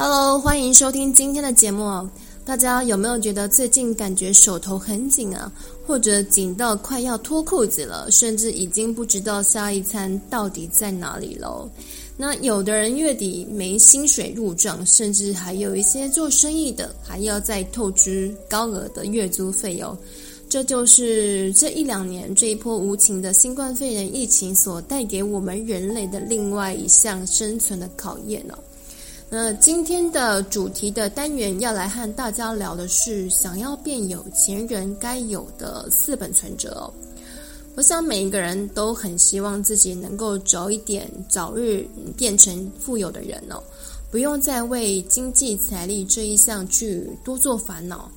Hello，欢迎收听今天的节目。大家有没有觉得最近感觉手头很紧啊？或者紧到快要脱裤子了，甚至已经不知道下一餐到底在哪里喽？那有的人月底没薪水入账，甚至还有一些做生意的还要再透支高额的月租费用。这就是这一两年这一波无情的新冠肺炎疫情所带给我们人类的另外一项生存的考验呢。那今天的主题的单元要来和大家聊的是，想要变有钱人该有的四本存折。我想每一个人都很希望自己能够早一点、早日变成富有的人哦，不用再为经济财力这一项去多做烦恼。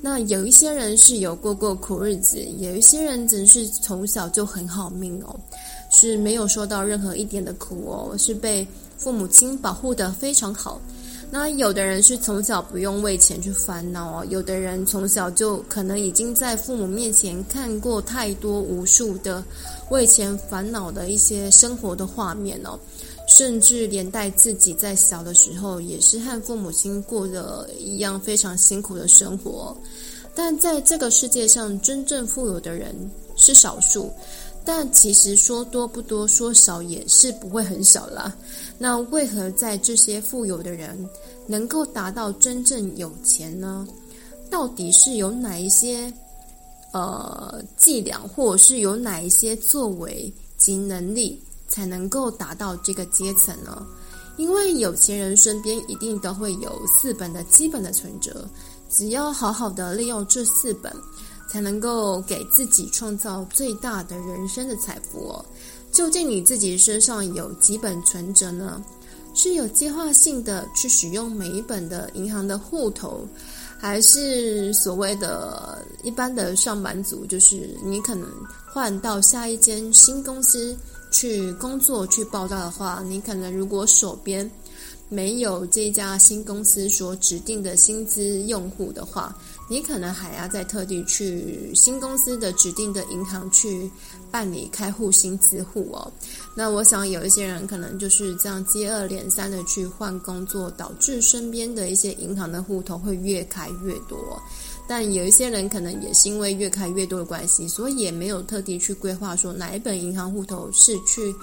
那有一些人是有过过苦日子，有一些人则是从小就很好命哦，是没有受到任何一点的苦哦，是被。父母亲保护得非常好，那有的人是从小不用为钱去烦恼哦，有的人从小就可能已经在父母面前看过太多无数的为钱烦恼的一些生活的画面哦，甚至连带自己在小的时候也是和父母亲过的一样非常辛苦的生活，但在这个世界上，真正富有的人是少数。但其实说多不多，说少也是不会很少啦。那为何在这些富有的人能够达到真正有钱呢？到底是有哪一些呃伎俩，或者是有哪一些作为及能力，才能够达到这个阶层呢？因为有钱人身边一定都会有四本的基本的存折，只要好好的利用这四本。才能够给自己创造最大的人生的财富。究竟你自己身上有几本存折呢？是有计划性的去使用每一本的银行的户头，还是所谓的一般的上班族？就是你可能换到下一间新公司去工作去报道的话，你可能如果手边没有这家新公司所指定的薪资用户的话，你可能还要再特地去新公司的指定的银行去办理开户新资户哦。那我想有一些人可能就是这样接二连三的去换工作，导致身边的一些银行的户头会越开越多。但有一些人可能也是因为越开越多的关系，所以也没有特地去规划说哪一本银行户头是去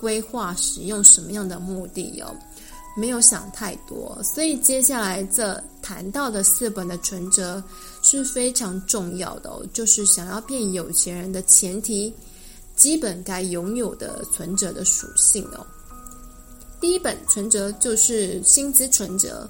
规划使用什么样的目的哦。没有想太多，所以接下来这谈到的四本的存折是非常重要的哦，就是想要变有钱人的前提，基本该拥有的存折的属性哦。第一本存折就是薪资存折，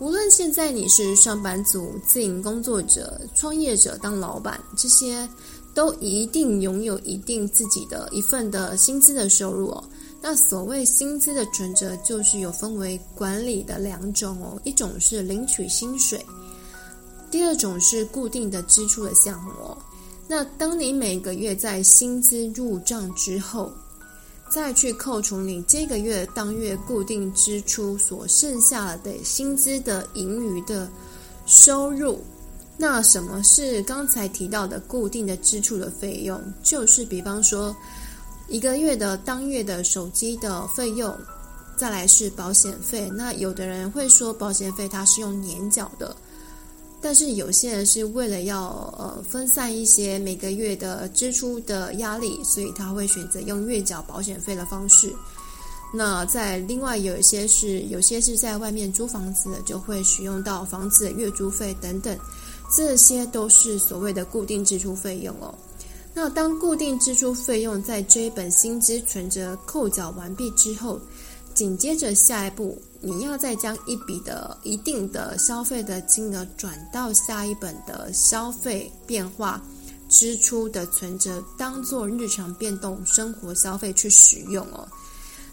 无论现在你是上班族、自营工作者、创业者、当老板，这些都一定拥有一定自己的一份的薪资的收入哦。那所谓薪资的存折，就是有分为管理的两种哦，一种是领取薪水，第二种是固定的支出的项目哦。那当你每个月在薪资入账之后，再去扣除你这个月当月固定支出所剩下的薪资的盈余的收入，那什么是刚才提到的固定的支出的费用？就是比方说。一个月的当月的手机的费用，再来是保险费。那有的人会说保险费它是用年缴的，但是有些人是为了要呃分散一些每个月的支出的压力，所以他会选择用月缴保险费的方式。那在另外有一些是有些是在外面租房子，就会使用到房子月租费等等，这些都是所谓的固定支出费用哦。那当固定支出费用在这一本薪资存折扣缴完毕之后，紧接着下一步，你要再将一笔的一定的消费的金额转到下一本的消费变化支出的存折，当做日常变动生活消费去使用哦。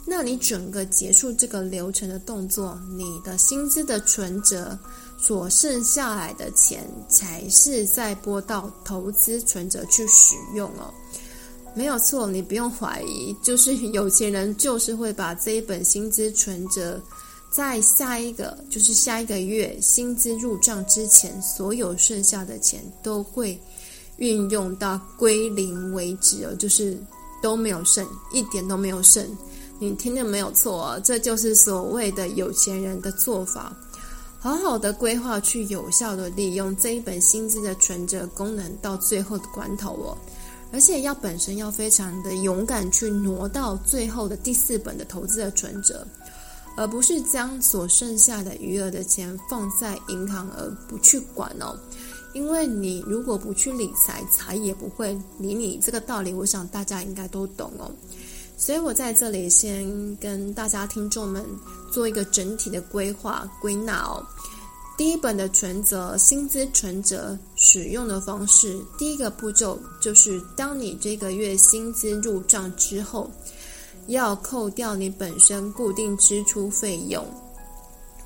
那你整个结束这个流程的动作，你的薪资的存折。所剩下来的钱才是再拨到投资存折去使用哦，没有错，你不用怀疑，就是有钱人就是会把这一本薪资存折，在下一个就是下一个月薪资入账之前，所有剩下的钱都会运用到归零为止哦，就是都没有剩，一点都没有剩。你听的没有错哦，这就是所谓的有钱人的做法。好好的规划，去有效的利用这一本薪资的存折功能，到最后的关头哦。而且要本身要非常的勇敢，去挪到最后的第四本的投资的存折，而不是将所剩下的余额的钱放在银行而不去管哦。因为你如果不去理财，财也不会理你。这个道理，我想大家应该都懂哦。所以我在这里先跟大家听众们做一个整体的规划归纳哦。第一本的存折，薪资存折使用的方式，第一个步骤就是，当你这个月薪资入账之后，要扣掉你本身固定支出费用，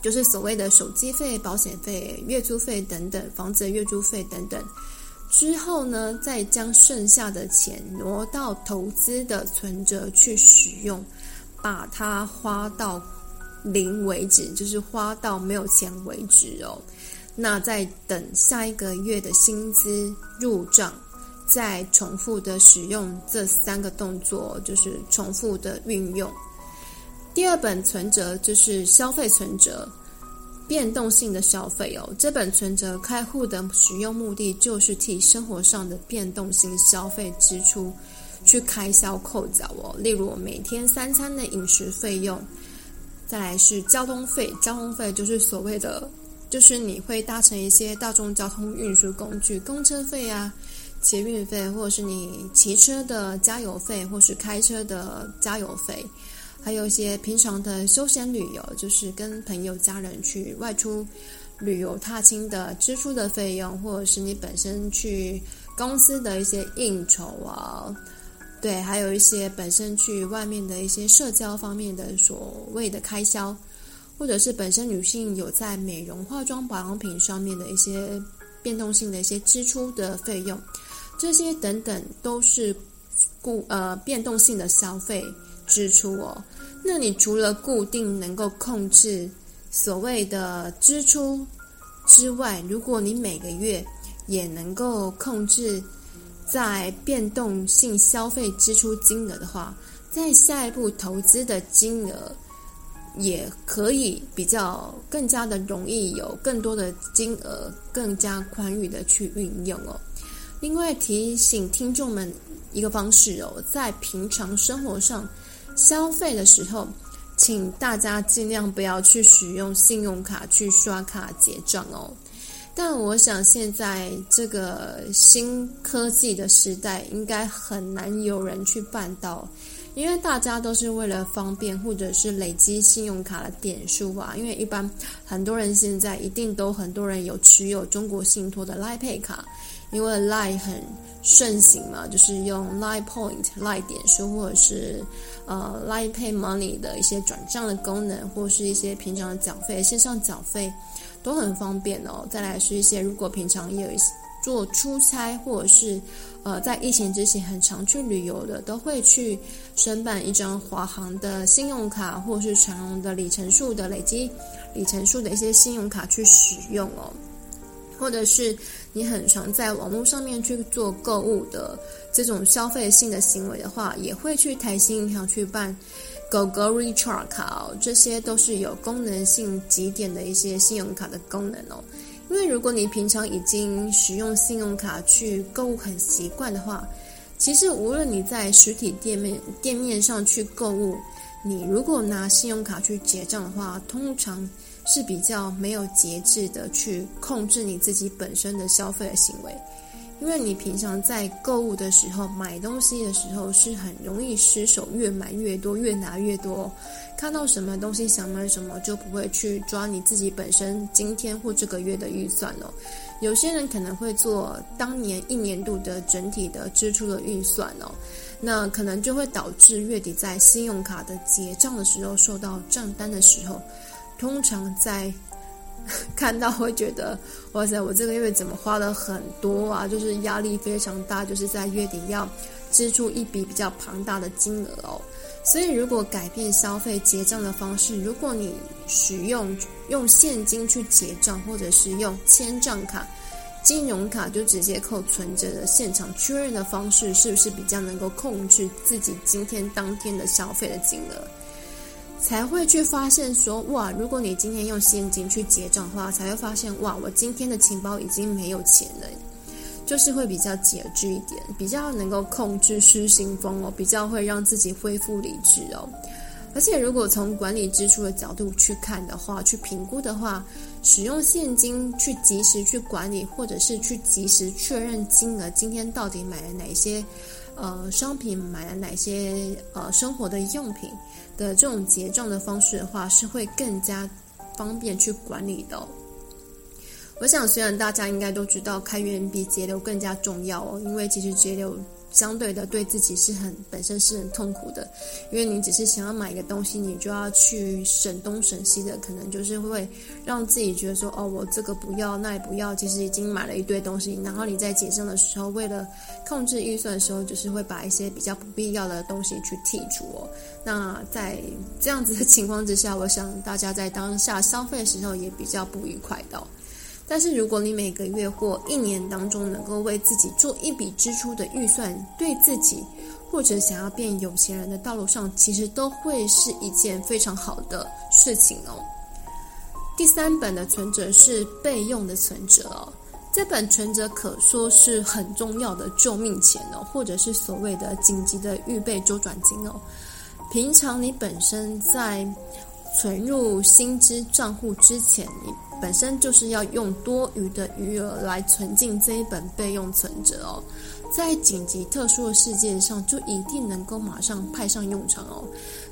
就是所谓的手机费、保险费、月租费等等，房子的月租费等等。之后呢，再将剩下的钱挪到投资的存折去使用，把它花到。零为止，就是花到没有钱为止哦。那再等下一个月的薪资入账，再重复的使用这三个动作，就是重复的运用。第二本存折就是消费存折，变动性的消费哦。这本存折开户的使用目的就是替生活上的变动性消费支出去开销扣缴哦。例如每天三餐的饮食费用。再来是交通费，交通费就是所谓的，就是你会搭乘一些大众交通运输工具，公车费啊、捷运费，或者是你骑车的加油费，或是开车的加油费，还有一些平常的休闲旅游，就是跟朋友、家人去外出旅游踏青的支出的费用，或者是你本身去公司的一些应酬啊。对，还有一些本身去外面的一些社交方面的所谓的开销，或者是本身女性有在美容、化妆、保养品上面的一些变动性的一些支出的费用，这些等等都是固呃变动性的消费支出哦。那你除了固定能够控制所谓的支出之外，如果你每个月也能够控制。在变动性消费支出金额的话，在下一步投资的金额也可以比较更加的容易有更多的金额，更加宽裕的去运用哦。另外提醒听众们一个方式哦，在平常生活上消费的时候，请大家尽量不要去使用信用卡去刷卡结账哦。但我想，现在这个新科技的时代，应该很难有人去办到，因为大家都是为了方便，或者是累积信用卡的点数吧。因为一般很多人现在一定都很多人有持有中国信托的 Line Pay 卡，因为 Line 很盛行嘛，就是用 Line Point、Line 点数，或者是呃 Line Pay Money 的一些转账的功能，或是一些平常的缴费、线上缴费。都很方便哦。再来是一些，如果平常也有一些做出差，或者是呃在疫情之前很常去旅游的，都会去申办一张华航的信用卡，或是长荣的里程数的累积里程数的一些信用卡去使用哦。或者是你很常在网络上面去做购物的这种消费性的行为的话，也会去台新银行去办。GoGo Recharge 卡哦，这些都是有功能性几点的一些信用卡的功能哦。因为如果你平常已经使用信用卡去购物很习惯的话，其实无论你在实体店面店面上去购物，你如果拿信用卡去结账的话，通常是比较没有节制的去控制你自己本身的消费的行为。因为你平常在购物的时候，买东西的时候是很容易失手，越买越多，越拿越多。看到什么东西想买什么，就不会去抓你自己本身今天或这个月的预算哦。有些人可能会做当年一年度的整体的支出的预算哦，那可能就会导致月底在信用卡的结账的时候收到账单的时候，通常在。看到会觉得，哇塞，我这个月怎么花了很多啊？就是压力非常大，就是在月底要支出一笔比较庞大的金额哦。所以，如果改变消费结账的方式，如果你使用用现金去结账，或者是用签账卡、金融卡就直接扣存折的现场确认的方式，是不是比较能够控制自己今天当天的消费的金额？才会去发现说，哇，如果你今天用现金去结账的话，才会发现，哇，我今天的钱包已经没有钱了，就是会比较节制一点，比较能够控制失心疯哦，比较会让自己恢复理智哦。而且，如果从管理支出的角度去看的话，去评估的话，使用现金去及时去管理，或者是去及时确认金额，今天到底买了哪些呃商品，买了哪些呃生活的用品的这种结账的方式的话，是会更加方便去管理的。我想，虽然大家应该都知道开源比节流更加重要哦，因为其实节流。相对的，对自己是很本身是很痛苦的，因为你只是想要买一个东西，你就要去省东省西的，可能就是会让自己觉得说，哦，我这个不要，那也不要，其实已经买了一堆东西。然后你在结账的时候，为了控制预算的时候，就是会把一些比较不必要的东西去剔除哦。那在这样子的情况之下，我想大家在当下消费的时候也比较不愉快的。但是，如果你每个月或一年当中能够为自己做一笔支出的预算，对自己或者想要变有钱人的道路上，其实都会是一件非常好的事情哦。第三本的存折是备用的存折哦，这本存折可说是很重要的救命钱哦，或者是所谓的紧急的预备周转金哦。平常你本身在存入薪资账户之前，你本身就是要用多余的余额来存进这一本备用存折哦，在紧急特殊的事件上，就一定能够马上派上用场哦。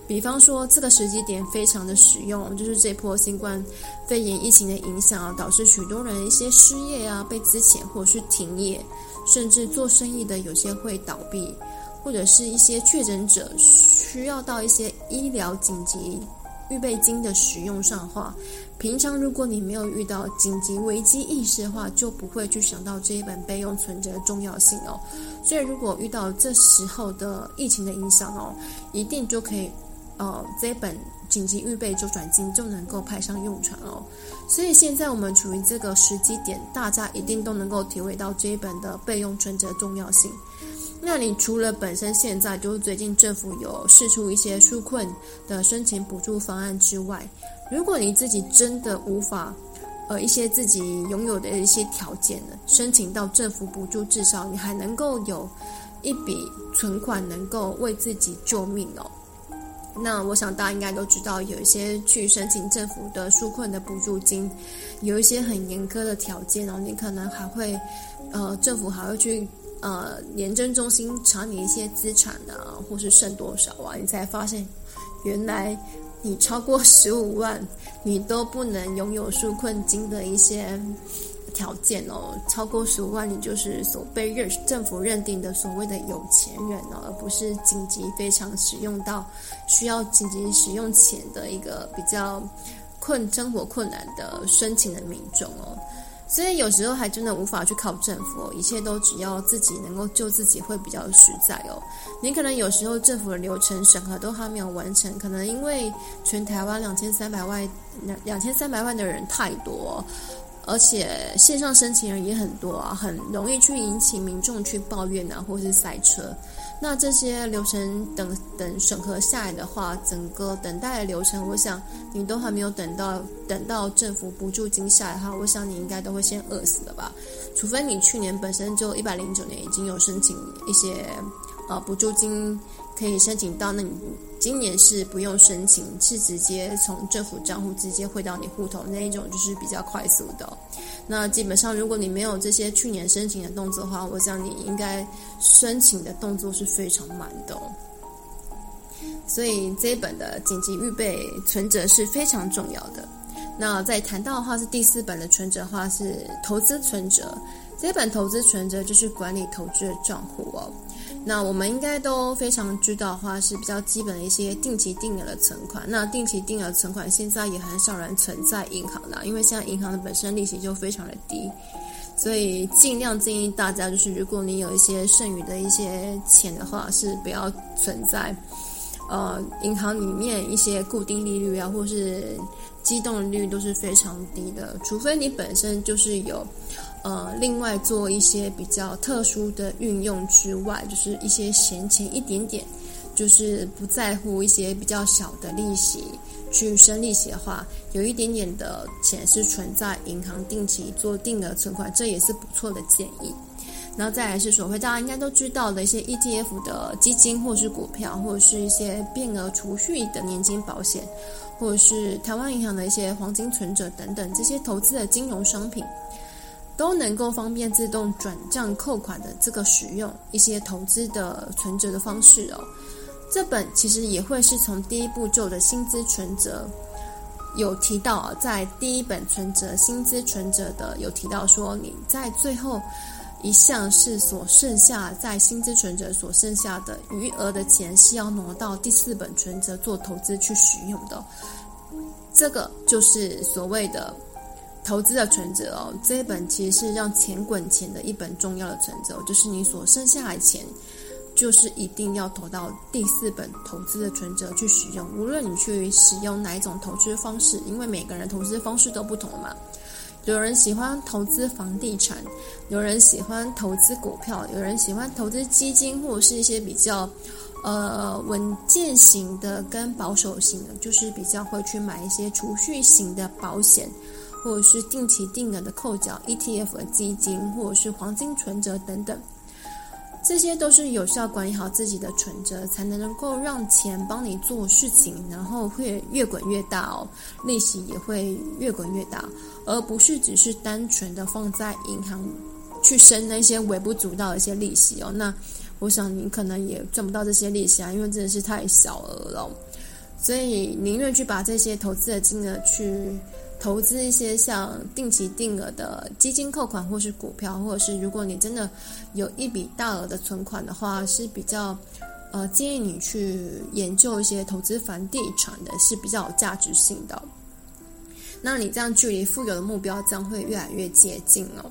比方说，这个时机点非常的实用，就是这波新冠肺炎疫情的影响啊，导致许多人一些失业啊，被资遣或是停业，甚至做生意的有些会倒闭，或者是一些确诊者需要到一些医疗紧急。预备金的使用上的话，平常如果你没有遇到紧急危机意识的话，就不会去想到这一本备用存折的重要性哦。所以，如果遇到这时候的疫情的影响哦，一定就可以，呃，这本紧急预备周转金就能够派上用场哦。所以，现在我们处于这个时机点，大家一定都能够体会到这一本的备用存折重要性。那你除了本身现在就是最近政府有试出一些纾困的申请补助方案之外，如果你自己真的无法，呃，一些自己拥有的一些条件呢，申请到政府补助，至少你还能够有一笔存款能够为自己救命哦。那我想大家应该都知道，有一些去申请政府的纾困的补助金，有一些很严苛的条件哦，你可能还会，呃，政府还会去。呃，廉政中心查你一些资产啊，或是剩多少啊，你才发现，原来你超过十五万，你都不能拥有纾困金的一些条件哦。超过十五万，你就是所被认政府认定的所谓的有钱人哦，而不是紧急非常使用到需要紧急使用钱的一个比较困生活困难的申请的民众哦。所以有时候还真的无法去靠政府哦，一切都只要自己能够救自己会比较实在哦。你可能有时候政府的流程审核都还没有完成，可能因为全台湾两千三百万两两千三百万的人太多，而且线上申请人也很多啊，很容易去引起民众去抱怨啊，或是塞车。那这些流程等等审核下来的话，整个等待的流程，我想你都还没有等到等到政府补助金下来的话，我想你应该都会先饿死了吧？除非你去年本身就一百零九年已经有申请一些呃补助金可以申请到，那你今年是不用申请，是直接从政府账户直接汇到你户头那一种，就是比较快速的。那基本上，如果你没有这些去年申请的动作的话，我想你应该申请的动作是非常慢的。所以这一本的紧急预备存折是非常重要的。那在谈到的话，是第四本的存折的话是投资存折。这本投资存折就是管理投资的账户哦。那我们应该都非常知道话，是比较基本的一些定期定额的存款。那定期定额存款现在也很少人存在银行了，因为现在银行的本身利息就非常的低，所以尽量建议大家，就是如果你有一些剩余的一些钱的话，是不要存在呃银行里面一些固定利率啊，或是机动利率都是非常低的，除非你本身就是有。呃，另外做一些比较特殊的运用之外，就是一些闲钱一点点，就是不在乎一些比较小的利息去生利息的话，有一点点的钱是存在银行定期做定额存款，这也是不错的建议。然后再来是所谓大家应该都知道的一些 ETF 的基金，或是股票，或者是一些变额储蓄的年金保险，或者是台湾银行的一些黄金存折等等，这些投资的金融商品，都能够方便自动转账扣款的这个使用一些投资的存折的方式哦。这本其实也会是从第一步骤的薪资存折有提到啊，在第一本存折薪资存折的有提到说你在最后。一项是所剩下在薪资存折所剩下的余额的钱是要挪到第四本存折做投资去使用的，这个就是所谓的投资的存折哦。这一本其实是让钱滚钱的一本重要的存折，就是你所剩下的钱，就是一定要投到第四本投资的存折去使用。无论你去使用哪一种投资方式，因为每个人投资方式都不同嘛。有人喜欢投资房地产，有人喜欢投资股票，有人喜欢投资基金，或者是一些比较，呃，稳健型的跟保守型的，就是比较会去买一些储蓄型的保险，或者是定期定额的扣缴 ETF 的基金，或者是黄金存折等等。这些都是有效管理好自己的存折，才能能够让钱帮你做事情，然后会越滚越大哦，利息也会越滚越大，而不是只是单纯的放在银行去生那些微不足道的一些利息哦。那我想你可能也赚不到这些利息啊，因为真的是太小额了，所以宁愿去把这些投资的金额去。投资一些像定期定额的基金扣款，或是股票，或者是如果你真的有一笔大额的存款的话，是比较呃建议你去研究一些投资房地产的，是比较有价值性的。那你这样距离富有的目标将会越来越接近哦。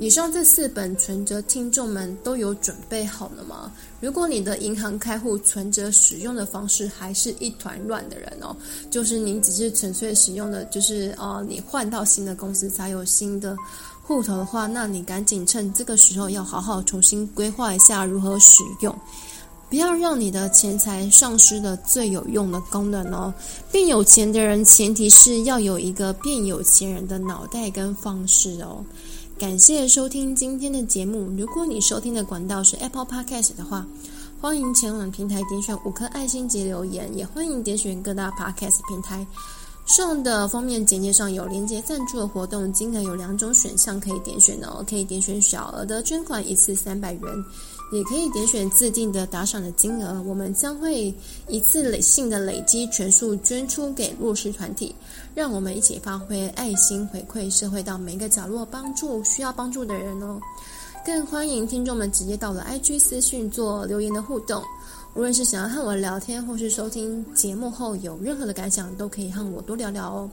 以上这四本存折，听众们都有准备好了吗？如果你的银行开户存折使用的方式还是一团乱的人哦，就是你只是纯粹使用的，就是呃，你换到新的公司才有新的户头的话，那你赶紧趁这个时候要好好重新规划一下如何使用，不要让你的钱财丧失了最有用的功能哦。变有钱的人，前提是要有一个变有钱人的脑袋跟方式哦。感谢收听今天的节目。如果你收听的管道是 Apple Podcast 的话，欢迎前往平台点选五颗爱心及留言，也欢迎点选各大 Podcast 平台上的封面简介上有连接赞助的活动，金额有两种选项可以点选哦，可以点选小额的捐款一次三百元。也可以点选自定的打赏的金额，我们将会一次累性的累积全数捐出给弱势团体，让我们一起发挥爱心回馈社会，到每个角落帮助需要帮助的人哦。更欢迎听众们直接到了 IG 私讯做留言的互动，无论是想要和我聊天，或是收听节目后有任何的感想，都可以和我多聊聊哦。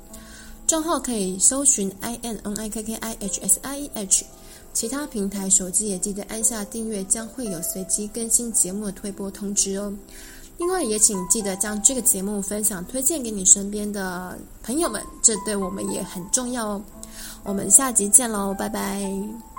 账号可以搜寻 i n n i k k i h s i e h。其他平台手机也记得按下订阅，将会有随机更新节目的推播通知哦。另外，也请记得将这个节目分享推荐给你身边的朋友们，这对我们也很重要哦。我们下集见喽，拜拜。